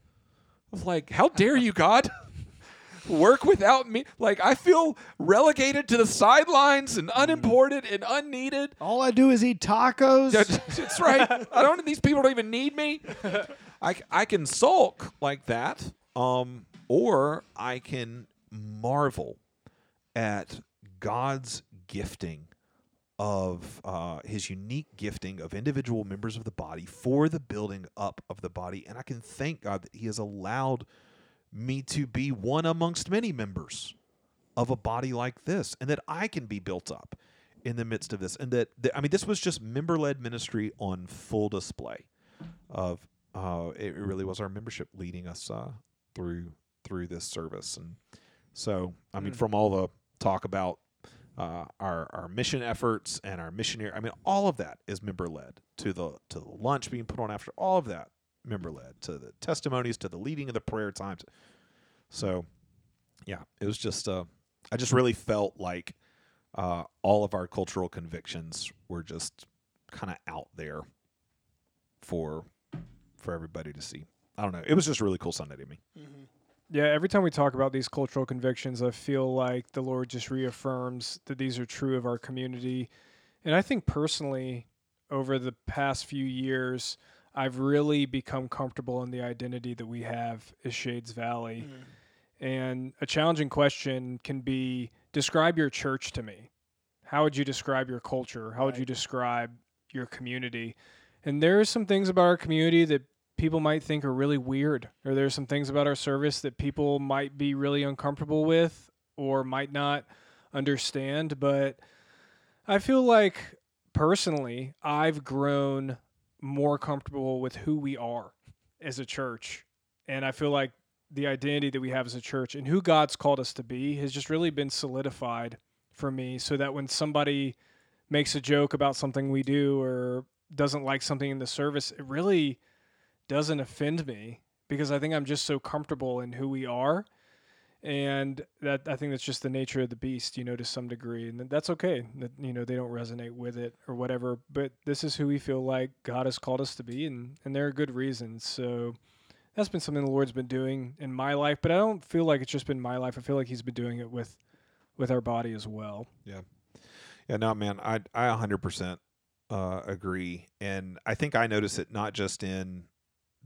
of like, how dare you, God? Work without me. Like I feel relegated to the sidelines and unimportant and unneeded. All I do is eat tacos. That's right. I don't. These people don't even need me. I, I can sulk like that, um, or I can marvel at God's gifting of uh, His unique gifting of individual members of the body for the building up of the body, and I can thank God that He has allowed me to be one amongst many members of a body like this, and that I can be built up in the midst of this. And that, that I mean, this was just member led ministry on full display. Of uh, it really was our membership leading us uh, through through this service, and so I mean, from all the talk about uh, our our mission efforts and our missionary. I mean, all of that is member led. To the to the lunch being put on after all of that member led. To the testimonies, to the leading of the prayer times. So, yeah, it was just. Uh, I just really felt like uh, all of our cultural convictions were just kind of out there for for everybody to see. I don't know. It was just a really cool Sunday to me. Yeah, every time we talk about these cultural convictions, I feel like the Lord just reaffirms that these are true of our community. And I think personally, over the past few years, I've really become comfortable in the identity that we have as Shades Valley. Mm. And a challenging question can be describe your church to me. How would you describe your culture? How would you describe your community? And there are some things about our community that people might think are really weird, or there's some things about our service that people might be really uncomfortable with or might not understand. But I feel like personally, I've grown more comfortable with who we are as a church. And I feel like the identity that we have as a church and who God's called us to be has just really been solidified for me so that when somebody makes a joke about something we do or doesn't like something in the service, it really doesn't offend me because I think I'm just so comfortable in who we are. And that I think that's just the nature of the beast, you know, to some degree. And that's okay that, you know, they don't resonate with it or whatever. But this is who we feel like God has called us to be. And, and there are good reasons. So that's been something the Lord's been doing in my life. But I don't feel like it's just been my life. I feel like He's been doing it with with our body as well. Yeah, yeah. no, man, I I 100% uh, agree, and I think I notice it not just in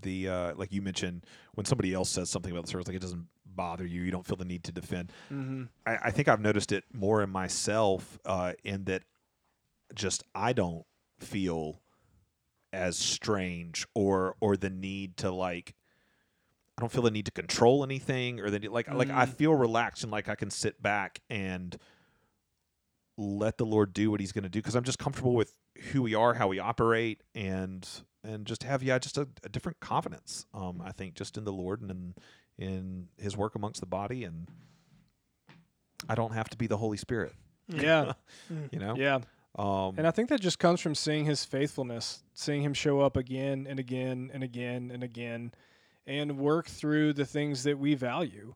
the uh, like you mentioned when somebody else says something about the service, like it doesn't bother you, you don't feel the need to defend. Mm-hmm. I, I think I've noticed it more in myself, uh, in that just I don't feel as strange or or the need to like I don't feel the need to control anything or the need- like like I Mm. feel relaxed and like I can sit back and let the Lord do what He's going to do because I'm just comfortable with who we are, how we operate, and and just have yeah just a, a different confidence. Um, I think just in the Lord and in in His work amongst the body, and I don't have to be the Holy Spirit. Yeah. You know. yeah. Um, And I think that just comes from seeing his faithfulness, seeing him show up again and again and again and again and work through the things that we value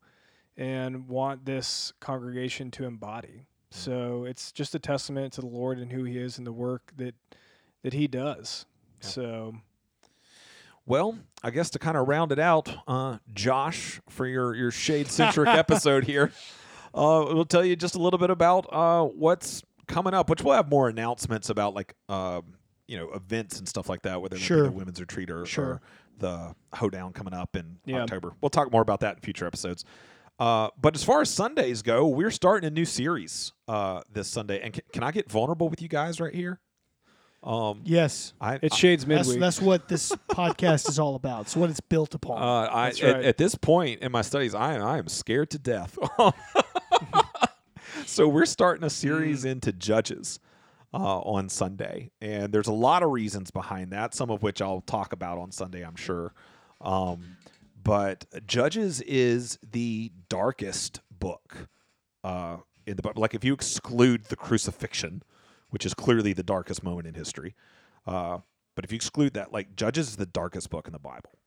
and want this congregation to embody. So it's just a testament to the Lord and who he is and the work that that he does. Yeah. So Well, I guess to kind of round it out, uh, Josh, for your your shade centric episode here, uh, we'll tell you just a little bit about uh, what's coming up, which we'll have more announcements about, like um, you know events and stuff like that, whether Sure. the women's retreat or, Sure. or the hoedown coming up in Yeah. October. We'll talk more about that in future episodes. Uh, but as far as Sundays go, we're starting a new series uh, this Sunday, and can, can I get vulnerable with you guys right here? Um, Yes. I, it's Shades That's, Midweek. that's what this podcast is all about. It's what it's built upon. Uh, I, That's at, right. at this point in my studies, I, I am scared to death. so we're starting a series into Judges uh, on Sunday, and there's a lot of reasons behind that. Some of which I'll talk about on Sunday, I'm sure. Um, but Judges is the darkest book uh, in the Bible. Like if you exclude the crucifixion, which is clearly the darkest moment in history. Uh, but if you exclude that, like Judges is the darkest book in the Bible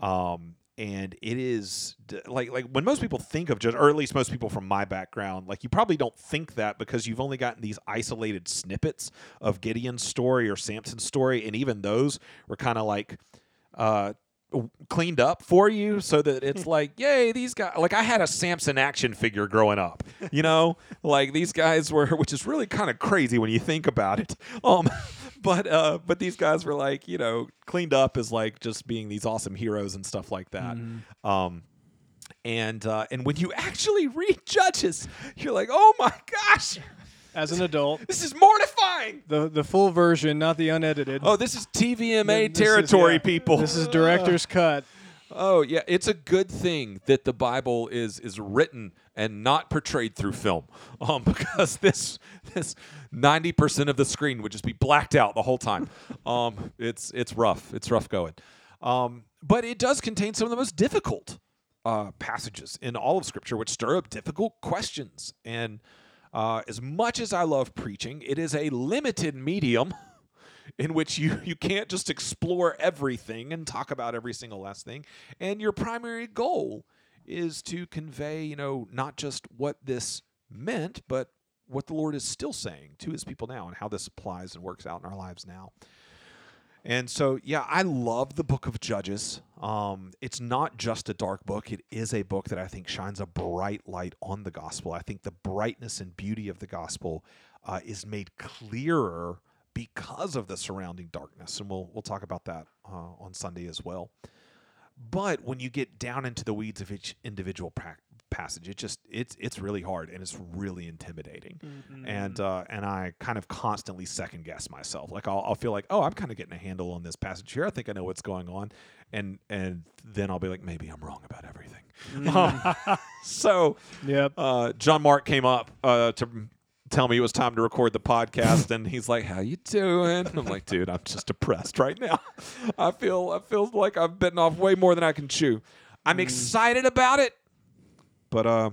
um, and it is like like when most people think of judge, or at least most people from my background, like you probably don't think that because you've only gotten these isolated snippets of Gideon's story or Samson's story, and even those were kind of like uh, cleaned up for you, so that it's like, yay, these guys. Like I had a Samson action figure growing up, you know, like these guys were, which is really kind of crazy when you think about it. Um, but uh, but these guys were like, you know, cleaned up as like just being these awesome heroes and stuff like that. Um, and uh, and when you actually read Judges, you're like, oh my gosh, As an adult, this is mortifying. the the full version, not the unedited. Oh, this is TVMA This is- territory, yeah. people. This is director's cut. Oh yeah, it's a good thing that the Bible is is written and not portrayed through film, um, because this this ninety percent of the screen would just be blacked out the whole time. Um, it's it's rough. It's rough going, um, but it does contain some of the most difficult uh, passages in all of Scripture, which stir up difficult questions and. Uh, as much as I love preaching, it is a limited medium in which you, you can't just explore everything and talk about every single last thing. And your primary goal is to convey, you know, not just what this meant, but what the Lord is still saying to his people now and how this applies and works out in our lives now. And so, yeah, I love the book of Judges. Um, it's not just a dark book, it is a book that I think shines a bright light on the gospel. I think the brightness and beauty of the gospel uh, is made clearer because of the surrounding darkness. And we'll, we'll talk about that uh, on Sunday as well. But when you get down into the weeds of each individual pra- passage, it just it's it's really hard and it's really intimidating, and uh, and I kind of constantly second guess myself. Like I'll, I'll feel like oh I'm kind of getting a handle on this passage here. I think I know what's going on, and and then I'll be like maybe I'm wrong about everything. Um, so Yep. uh, John Mark came up uh, to tell me it was time to record the podcast, and he's like, "How you doing?" I'm like, "Dude, I'm just depressed right now. I feel I feel like I've bitten off way more than I can chew. I'm excited about it, but uh,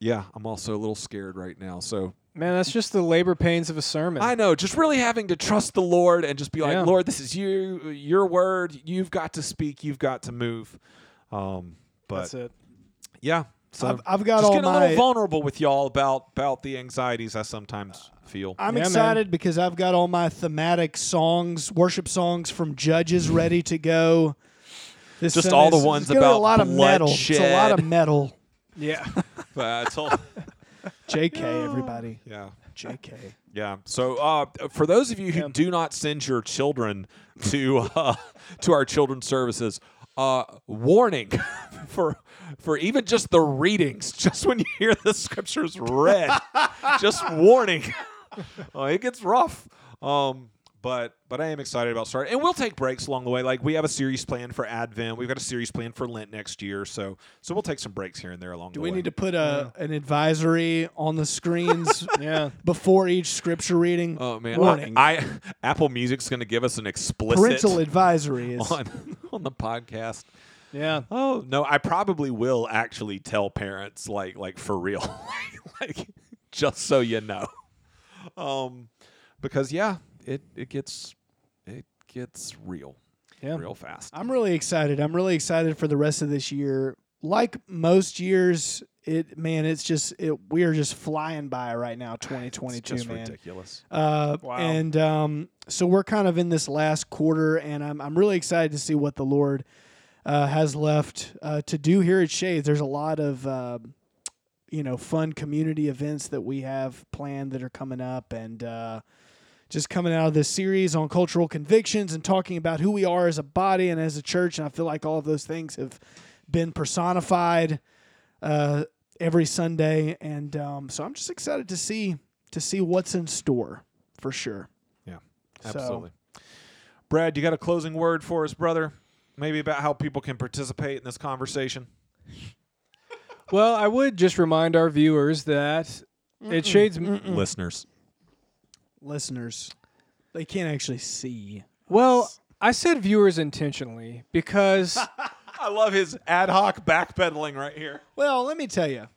yeah, I'm also a little scared right now. So Man, that's just the labor pains of a sermon. I know, just really having to trust the Lord and just be like, Yeah. Lord, this is you, your word. You've got to speak. You've got to move. Um, but that's it. yeah, so I've, I've got just all getting a my. little vulnerable with y'all about about the anxieties I sometimes feel. I'm Yeah, man. excited because I've got all my thematic songs, worship songs from Judges ready to go. This Just Sunday. all the ones gonna be about a lot of metal. It's a lot of metal. Yeah. But I told, JK, everybody. yeah, JK. yeah. So uh, for those of you who Yeah. do not send your children to uh, to our children's services, uh, warning for for even just the readings. Just when you hear the scriptures read, just warning. Uh, it gets rough. Um, but but I am excited about starting, and we'll take breaks along the way. Like we have a series plan for Advent, we've got a series plan for Lent next year, so so we'll take some breaks here and there along the way. Do the we way. need to put a an advisory on the screens Yeah. before each scripture reading? Oh man, Warning. I, I Apple Music's going to give us an explicit Parental advisory on on the podcast. Yeah. Oh no, I probably will actually tell parents like like for real, like just so you know, um, because yeah, it it gets it gets real, Yeah. real fast. I'm really excited. I'm really excited for the rest of this year. Like most years, it man, it's just it, we are just flying by right now. 2022, it's just man. ridiculous. Uh, Wow. And um, so we're kind of in this last quarter, and I'm I'm really excited to see what the Lord uh, has left uh, to do here at Shades. There's a lot of um you know fun community events that we have planned that are coming up, and uh, just coming out of this series on cultural convictions and talking about who we are as a body and as a church. And I feel like all of those things have been personified uh, every Sunday, and um, so I'm just excited to see to see what's in store for sure. Yeah, So- absolutely. Brad, you got a closing word for us, brother? Maybe about how people can participate in this conversation. Well, I would just remind our viewers that it shades. Listeners, Listeners, they can't actually see. Well, I said viewers intentionally because I love his ad hoc backpedaling right here. Well, let me tell you.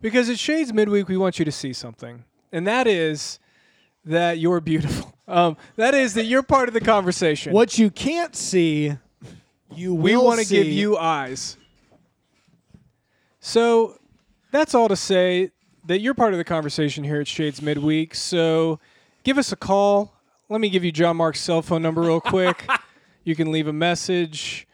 because it shades midweek. We want you to see something, and that is that you're beautiful. Um, that is that you're part of the conversation. What you can't see, you we want to give you eyes. So that's all to say that you're part of the conversation here at Shades Midweek. So give us a call. Let me give you John Mark's cell phone number real quick. you can leave a message.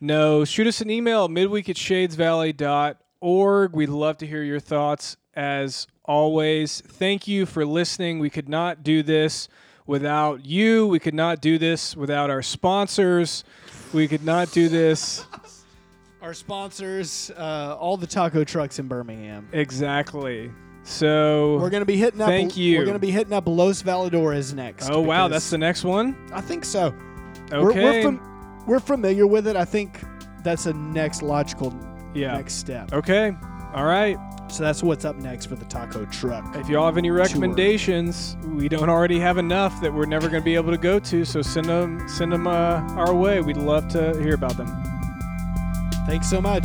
No, shoot us an email at midweek at shadesvalley.org. We'd love to hear your thoughts as always. Thank you for listening. We could not do this without you. We could not do this without our sponsors. We could not do this. our sponsors, uh, all the taco trucks in Birmingham. Exactly. So We're gonna be hitting up. Thank you. We're gonna be hitting up Los Valadores next. Oh wow, that's the next one. I think so. Okay. We're, we're, fam- we're familiar with it. I think that's a next logical yeah. next step. Okay. All right. So that's what's up next for the taco truck. If y'all have any recommendations, we don't already have enough that we're never going to be able to go to. So send them, send them uh, our way. We'd love to hear about them. Thanks so much.